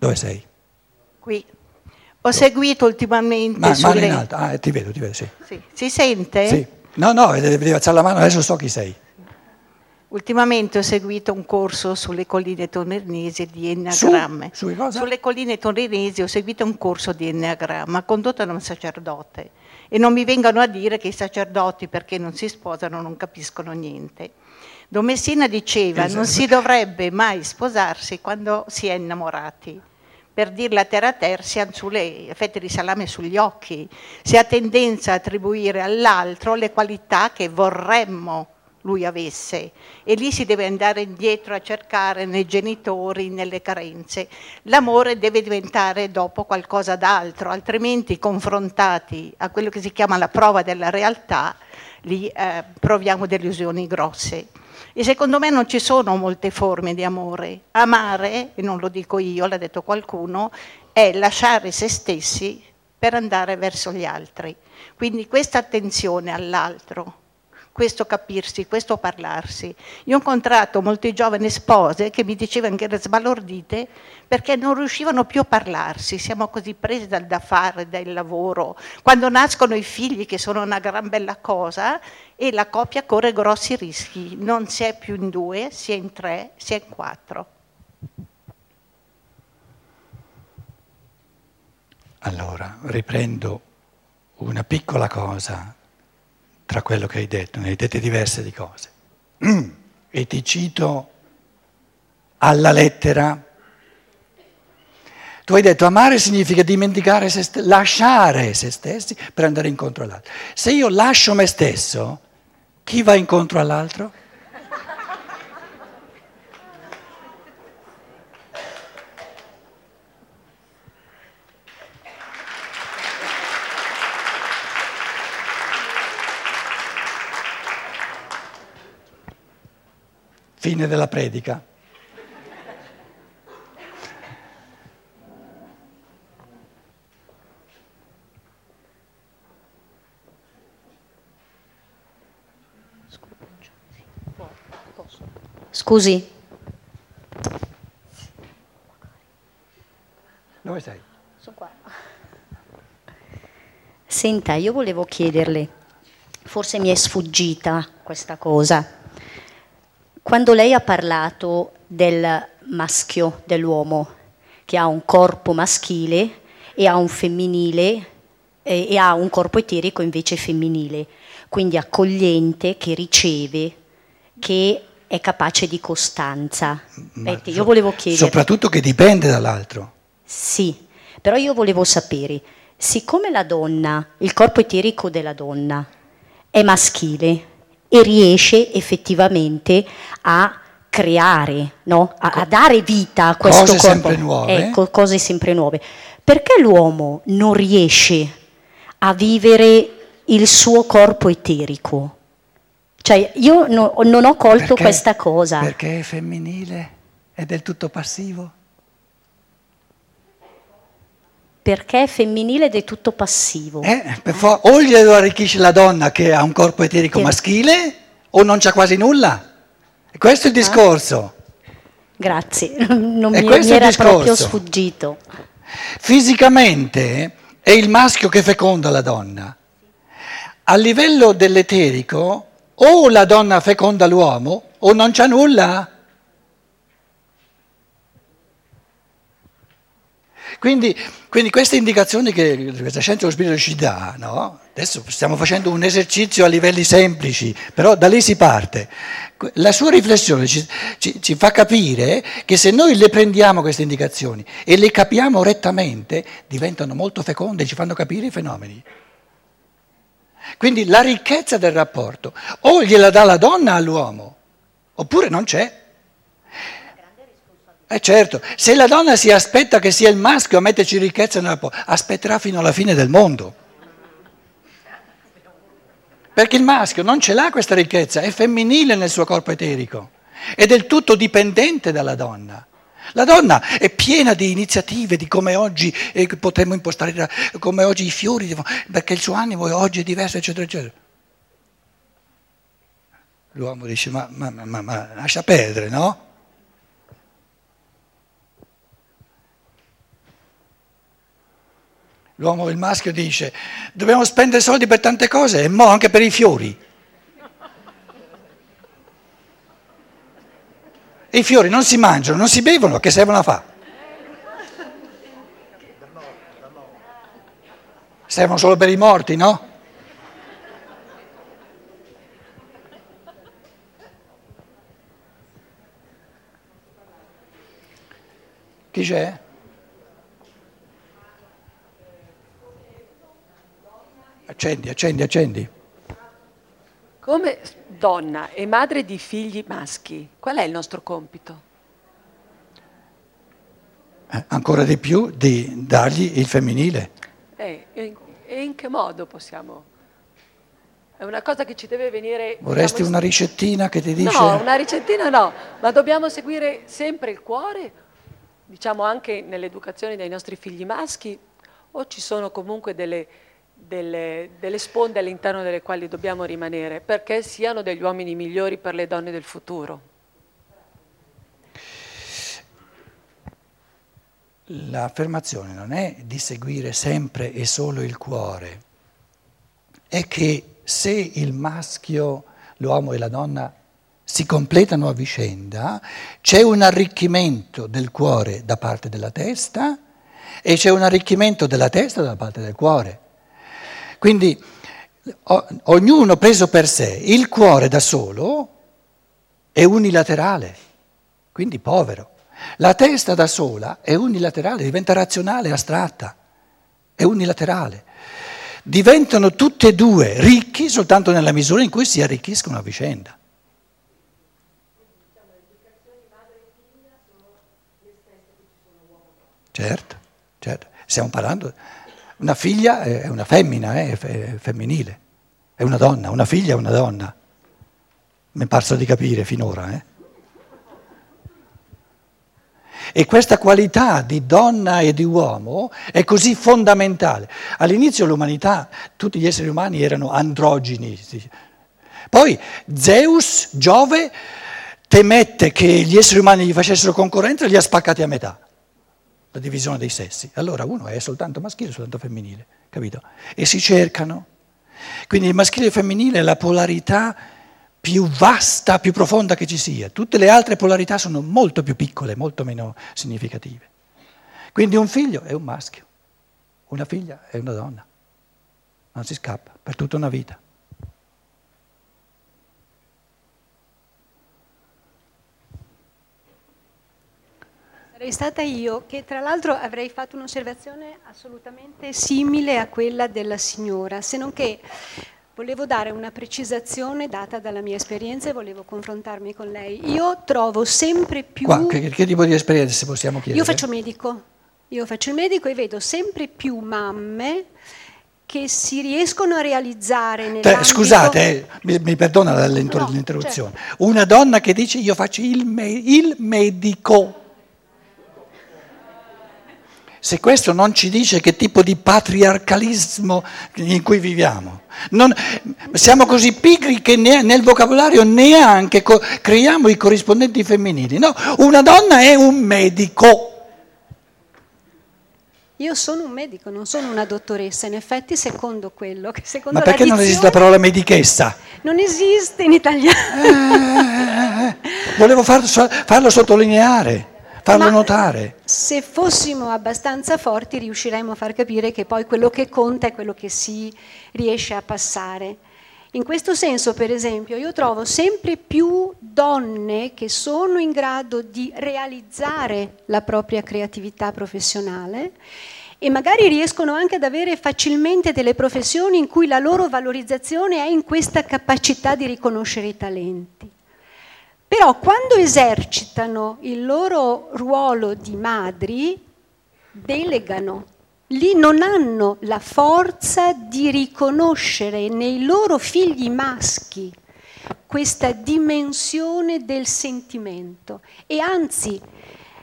Dove sei? Qui. Ho seguito ultimamente Ma, sulle... mano in alto. Ah, ti vedo, ti vedo, sì. Sì. Si sente? Sì. No, no, devi alzare la mano, adesso so chi sei. Ultimamente ho seguito un corso sulle colline torinesi di enneagramme. Su? Cosa? Sulle colline torinesi ho seguito un corso di enneagramma condotto da un sacerdote. E non mi vengano a dire che i sacerdoti, perché non si sposano, non capiscono niente. Don Messina diceva Esatto. non si dovrebbe mai sposarsi quando si è innamorati. Per dirla terra a terra si hanno sulle fette di salame sugli occhi, si ha tendenza a attribuire all'altro le qualità che vorremmo lui avesse e lì si deve andare indietro a cercare nei genitori, nelle carenze. L'amore deve diventare dopo qualcosa d'altro, altrimenti confrontati a quello che si chiama la prova della realtà, lì eh, proviamo delusioni grosse. E secondo me non ci sono molte forme di amore. Amare, e non lo dico io, l'ha detto qualcuno, è lasciare se stessi per andare verso gli altri. Quindi questa attenzione all'altro, questo capirsi, questo parlarsi. Io ho incontrato molte giovani spose che mi dicevano che erano sbalordite perché non riuscivano più a parlarsi, siamo così presi dal da fare, dal lavoro. Quando nascono i figli, che sono una gran bella cosa, e la coppia corre grossi rischi, non si è più in due, si è in tre, si è in quattro. Allora, riprendo una piccola cosa tra quello che hai detto, ne hai dette diverse di cose. E ti cito alla lettera. Tu hai detto amare significa dimenticare se stessi, lasciare se stessi per andare incontro all'altro. Se io lascio me stesso, chi va incontro all'altro? Fine della predica. Scusi, Dove sei? senta, io volevo chiederle, forse mi è sfuggita questa cosa. Quando lei ha parlato del maschio, dell'uomo, che ha un corpo maschile e ha un femminile e, e ha un corpo eterico invece femminile, quindi accogliente, che riceve, che è capace di costanza. Ma Ecco, so- io volevo chiedere... Soprattutto che dipende dall'altro. Sì, però io volevo sapere, siccome la donna, il corpo eterico della donna è maschile e riesce effettivamente a creare, no? a, a dare vita a questo Cose corpo, sempre nuove. Ecco, cose sempre nuove. Perché l'uomo non riesce a vivere il suo corpo eterico? Cioè, io no- non ho colto Perché- questa cosa. Perché è femminile? È del tutto passivo? Perché è femminile ed è tutto passivo. Eh, for- o glielo arricchisce la donna che ha un corpo eterico Sì. maschile o non c'ha quasi nulla. Questo è il discorso. Grazie, non E mi, mi era proprio sfuggito. Fisicamente è il maschio che feconda la donna. A livello dell'eterico o la donna feconda l'uomo o non c'ha nulla. Quindi, quindi queste indicazioni che questa scienza dello spirito ci dà, no? adesso stiamo facendo un esercizio a livelli semplici, però da lì si parte. La sua riflessione ci, ci- ci fa capire che se noi le prendiamo queste indicazioni e le capiamo rettamente, diventano molto feconde e ci fanno capire i fenomeni. Quindi la ricchezza del rapporto o gliela dà la donna all'uomo, oppure non c'è. Eh certo, se la donna si aspetta che sia il maschio a metterci ricchezza nel rapporto, aspetterà fino alla fine del mondo. Perché il maschio non ce l'ha questa ricchezza, è femminile nel suo corpo eterico, è del tutto dipendente dalla donna. La donna è piena di iniziative, di come oggi eh, potremmo impostare, come oggi i fiori, perché il suo animo oggi è diverso, eccetera, eccetera. L'uomo dice, ma- ma- ma- ma lascia perdere, no? L'uomo, il maschio dice, dobbiamo spendere soldi per tante cose e mo anche per i fiori. E i fiori non si mangiano, non si bevono, che servono a fare? Servono solo per i morti, no? Chi c'è? Accendi, accendi, accendi. Come donna e madre di figli maschi, qual è il nostro compito? Eh, ancora di più di dargli il femminile. E in, in che modo possiamo? È una cosa che ci deve venire... Vorresti diciamo, una ricettina che ti dice? No, una ricettina no, ma dobbiamo seguire sempre il cuore, diciamo anche nell'educazione dei nostri figli maschi, o ci sono comunque delle delle, delle, sponde all'interno delle quali dobbiamo rimanere perché siano degli uomini migliori per le donne del futuro. L'affermazione non è di seguire sempre e solo il cuore, è che se il maschio, l'uomo e la donna si completano a vicenda, c'è un arricchimento del cuore da parte della testa e c'è un arricchimento della testa da parte del cuore. Quindi o, ognuno preso per sé, il cuore da solo è unilaterale, quindi povero. La testa da sola è unilaterale, diventa razionale, astratta, è unilaterale. Diventano tutte e due ricchi soltanto nella misura in cui si arricchiscono a vicenda. Certo, certo, stiamo parlando una figlia è una femmina, eh, è femminile, è una donna, una figlia è una donna. Mi è parso di capire finora. Eh? E questa qualità di donna e di uomo è così fondamentale. All'inizio l'umanità, tutti gli esseri umani erano androgini. Poi Zeus, Giove, temette che gli esseri umani gli facessero concorrenza e li ha spaccati a metà la divisione dei sessi. Allora uno è soltanto maschile, soltanto femminile, capito? E si cercano. Quindi il maschile e il femminile è la polarità più vasta, più profonda che ci sia. Tutte le altre polarità sono molto più piccole, molto meno significative. Quindi un figlio è un maschio, una figlia è una donna. Non si scappa per tutta una vita. Sarei stata io che tra l'altro avrei fatto un'osservazione assolutamente simile a quella della signora, se non che volevo dare una precisazione data dalla mia esperienza e volevo confrontarmi con lei. Io trovo sempre più... Qua, che, che tipo di esperienza se possiamo chiedere? Io faccio medico, io faccio il medico e vedo sempre più mamme che si riescono a realizzare nell'ambito... Scusate, eh, mi, mi, perdona l'interruzione. No, certo. Una donna che dice io faccio il, me, il medico se questo non ci dice che tipo di patriarcalismo in cui viviamo. Non, siamo così pigri che ne, nel vocabolario neanche co, creiamo i corrispondenti femminili. No, una donna è un medico. Io sono un medico, non sono una dottoressa, in effetti secondo quello che secondo Ma perché non esiste la parola medichessa? Non esiste in italiano. Eh, eh, eh, volevo farlo, farlo sottolineare farlo Ma notare. Se fossimo abbastanza forti riusciremmo a far capire che poi quello che conta è quello che si riesce a passare. In questo senso, per esempio, io trovo sempre più donne che sono in grado di realizzare la propria creatività professionale e magari riescono anche ad avere facilmente delle professioni in cui la loro valorizzazione è in questa capacità di riconoscere i talenti. Però quando esercitano il loro ruolo di madri, delegano. Lì non hanno la forza di riconoscere nei loro figli maschi questa dimensione del sentimento e anzi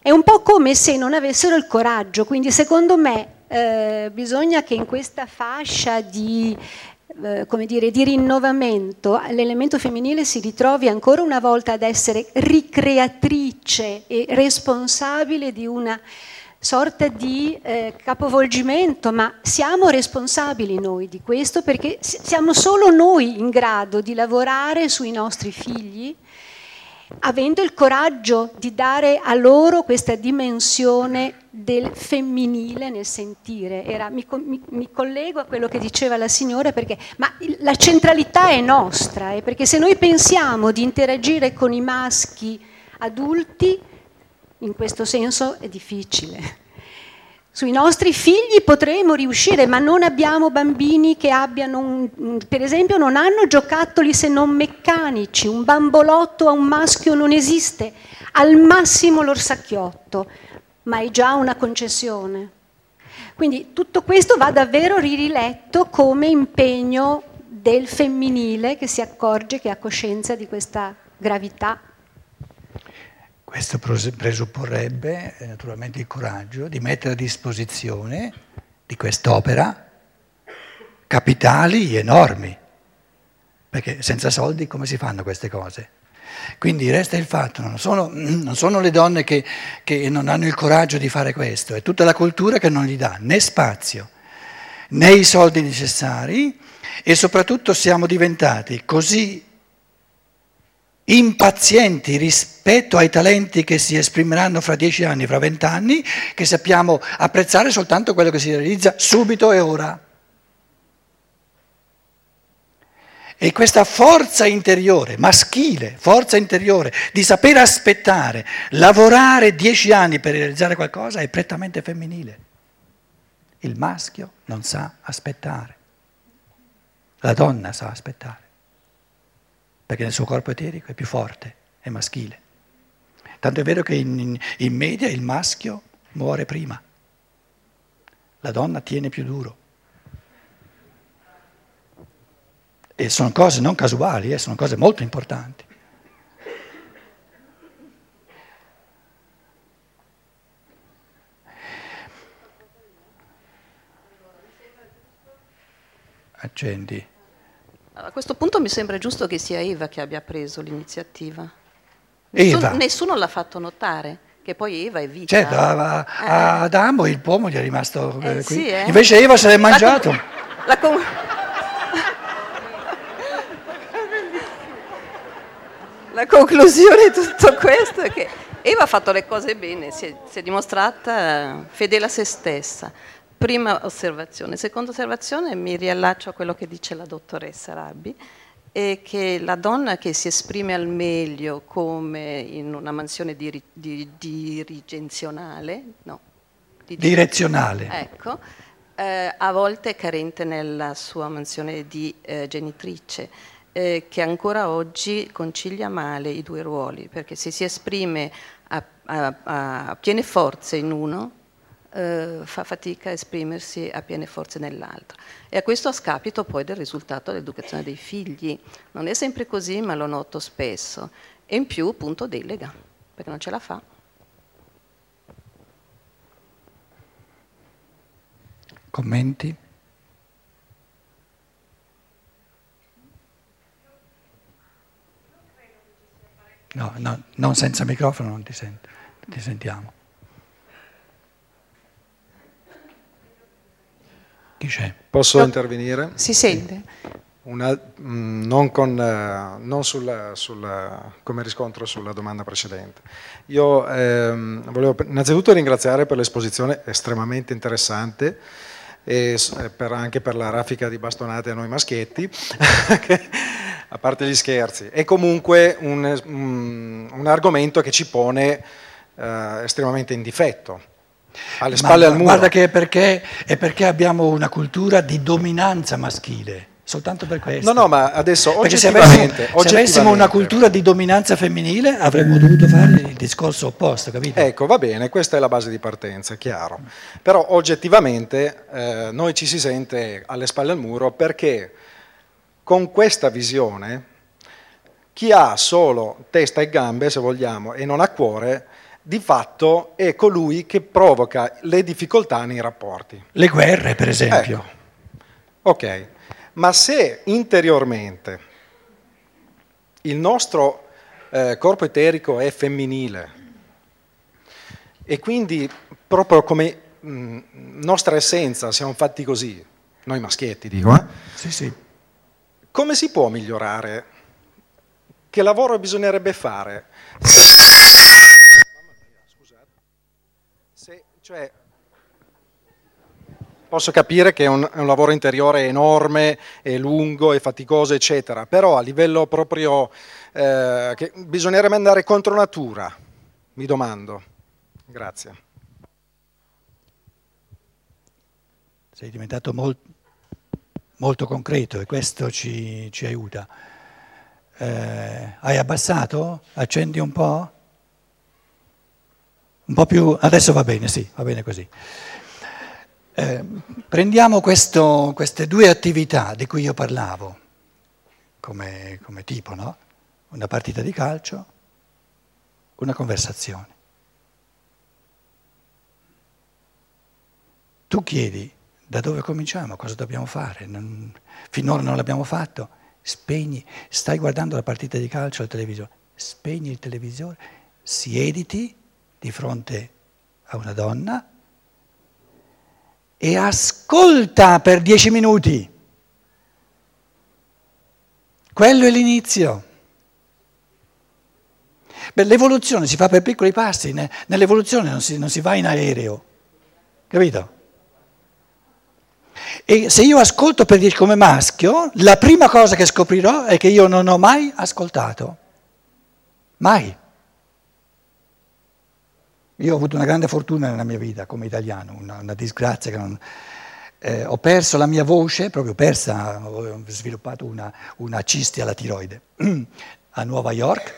è un po' come se non avessero il coraggio, quindi secondo me eh, bisogna che in questa fascia di eh, come dire, di rinnovamento, l'elemento femminile si ritrovi ancora una volta ad essere ricreatrice e responsabile di una sorta di eh, capovolgimento, ma siamo responsabili noi di questo perché siamo solo noi in grado di lavorare sui nostri figli, avendo il coraggio di dare a loro questa dimensione del femminile nel sentire. Era, mi, mi, mi, collego a quello che diceva la signora perché ma la centralità è nostra, eh, perché se noi pensiamo di interagire con i maschi adulti, in questo senso è difficile. Sui nostri figli potremo riuscire, ma non abbiamo bambini che abbiano, un, per esempio, non hanno giocattoli se non meccanici, un bambolotto a un maschio non esiste, al massimo l'orsacchiotto, ma è già una concessione. Quindi tutto questo va davvero riletto come impegno del femminile che si accorge, che ha coscienza di questa gravità questo presupporrebbe eh, naturalmente il coraggio di mettere a disposizione di quest'opera capitali enormi, perché senza soldi come si fanno queste cose? Quindi resta il fatto, non sono, non sono le donne che, che non hanno il coraggio di fare questo, è tutta la cultura che non gli dà né spazio né i soldi necessari e soprattutto siamo diventati così impazienti rispetto ai talenti che si esprimeranno fra dieci anni, fra vent'anni, che sappiamo apprezzare soltanto quello che si realizza subito e ora. E questa forza interiore, maschile, forza interiore, di saper aspettare, lavorare dieci anni per realizzare qualcosa è prettamente femminile. Il maschio non sa aspettare, la donna sa aspettare perché nel suo corpo eterico è più forte, è maschile. Tanto è vero che in, in media il maschio muore prima, la donna tiene più duro. E sono cose non casuali, eh, sono cose molto importanti. Accendi. A questo punto mi sembra giusto che sia Eva che abbia preso l'iniziativa. Eva. Nessuno, nessuno l'ha fatto notare, che poi Eva è vita. Certo, a, a, eh. Adamo il pomo gli è rimasto eh, eh, qui. Sì, eh. Invece Eva se l'è mangiato. La con- la conclusione di tutto questo è che Eva ha fatto le cose bene, si è, si è dimostrata fedele a se stessa. Prima osservazione. Seconda osservazione, mi riallaccio a quello che dice la dottoressa Rabbi, è che la donna che si esprime al meglio come in una mansione diri, di, dirigenzionale, no, di, direzionale, ecco, eh, a volte è carente nella sua mansione di eh, genitrice, eh, che ancora oggi concilia male i due ruoli, perché se si esprime a, a, a piene forze in uno, eh, fa fatica a esprimersi a piene forze nell'altro. E a questo a scapito poi del risultato dell'educazione dei figli. Non è sempre così, ma lo noto spesso. E in più, appunto, delega, perché non ce la fa. Commenti? No, no, non senza microfono non ti, sento, ti sentiamo. Chi c'è? Posso no. intervenire? Si sente. Una, mh, mm, non, con, uh, non sul, sul, come riscontro sulla domanda precedente. Io ehm, volevo innanzitutto ringraziare per l'esposizione estremamente interessante e per, anche per la raffica di bastonate a noi maschietti, a parte gli scherzi. È comunque un, un, un argomento che ci pone uh, estremamente in difetto alle spalle Ma, al muro. Guarda che è perché, è perché abbiamo una cultura di dominanza maschile. Soltanto per questo. No, no, ma adesso Perché se avessimo, se avessimo una cultura di dominanza femminile avremmo dovuto fare il discorso opposto, capito? Ecco, va bene, questa è la base di partenza, chiaro. Però oggettivamente eh, noi ci si sente alle spalle al muro perché con questa visione chi ha solo testa e gambe, se vogliamo, e non ha cuore, di fatto è colui che provoca le difficoltà nei rapporti. Le guerre, per esempio. Ecco. Ok, ma se interiormente il nostro eh, corpo eterico è femminile E quindi proprio come mh, nostra essenza siamo fatti così, noi maschietti dico, eh? Sì, sì. Come si può migliorare? Che lavoro bisognerebbe fare? Se, cioè, posso capire che è un, è un, lavoro interiore enorme, è lungo, è faticoso, eccetera, però a livello proprio eh, che bisognerebbe andare contro natura, mi domando. Grazie. Sei diventato molto molto concreto e questo ci, ci aiuta. Eh, hai abbassato? Accendi un po'? Un po' più, adesso va bene, sì, va bene così. Eh, prendiamo questo, queste due attività di cui io parlavo, come, come tipo, no? Una partita di calcio, una conversazione. Tu chiedi da dove cominciamo? Cosa dobbiamo fare? Non, finora non l'abbiamo fatto. Spegni, stai guardando la partita di calcio al televisore, spegni il televisore, siediti di fronte a una donna e ascolta per dieci minuti. Quello è l'inizio. Beh, l'evoluzione si fa per piccoli passi, nell'evoluzione non si, non si va in aereo, capito? E se io ascolto per dire come maschio, la prima cosa che scoprirò è che io non ho mai ascoltato. Mai. Io ho avuto una grande fortuna nella mia vita come italiano, una, una disgrazia che non... Eh, ho perso la mia voce, proprio persa, ho sviluppato una, una cisti alla tiroide a Nuova York,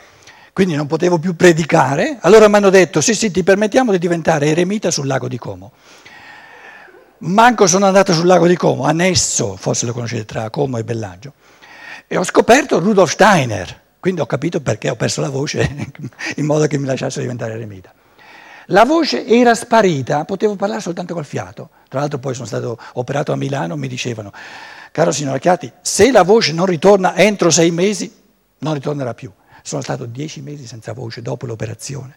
quindi non potevo più predicare. Allora mi hanno detto, sì sì, ti permettiamo di diventare eremita sul lago di Como. Manco sono andato sul lago di Como, annesso, forse lo conoscete, tra Como e Bellagio, e ho scoperto Rudolf Steiner, quindi ho capito perché ho perso la voce in modo che mi lasciasse diventare eremita. La voce era sparita, potevo parlare soltanto col fiato. Tra l'altro poi sono stato operato a Milano, mi dicevano, caro signor Acchiati, se la voce non ritorna entro sei mesi, non ritornerà più. Sono stato dieci mesi senza voce dopo l'operazione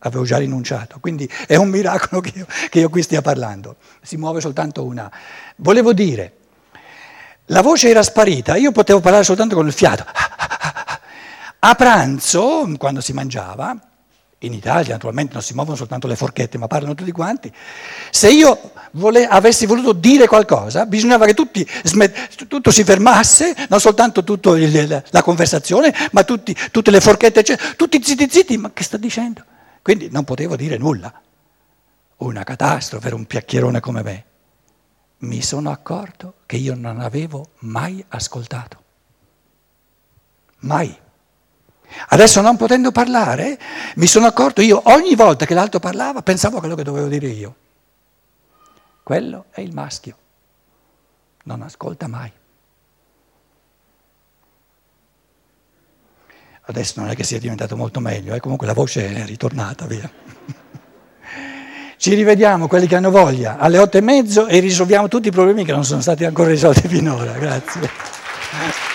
avevo già rinunciato, quindi è un miracolo che io, che io qui stia parlando, si muove soltanto una. Volevo dire, la voce era sparita, io potevo parlare soltanto con il fiato. A pranzo, quando si mangiava, in Italia naturalmente non si muovono soltanto le forchette, ma parlano tutti quanti, se io vole, avessi voluto dire qualcosa, bisognava che tutti, tutto si fermasse, non soltanto il, la conversazione, ma tutti, tutte le forchette, eccetera, tutti zitti zitti, ma che sta dicendo? Quindi non potevo dire nulla. Una catastrofe per un piacchierone come me. Mi sono accorto che io non avevo mai ascoltato. Mai. Adesso non potendo parlare, mi sono accorto io ogni volta che l'altro parlava pensavo a quello che dovevo dire io. Quello è il maschio. Non ascolta mai. Adesso non è che sia diventato molto meglio, eh? comunque la voce è ritornata, via. Ci rivediamo, quelli che hanno voglia, alle otto e mezzo e risolviamo tutti i problemi che non sono stati ancora risolti finora. Grazie.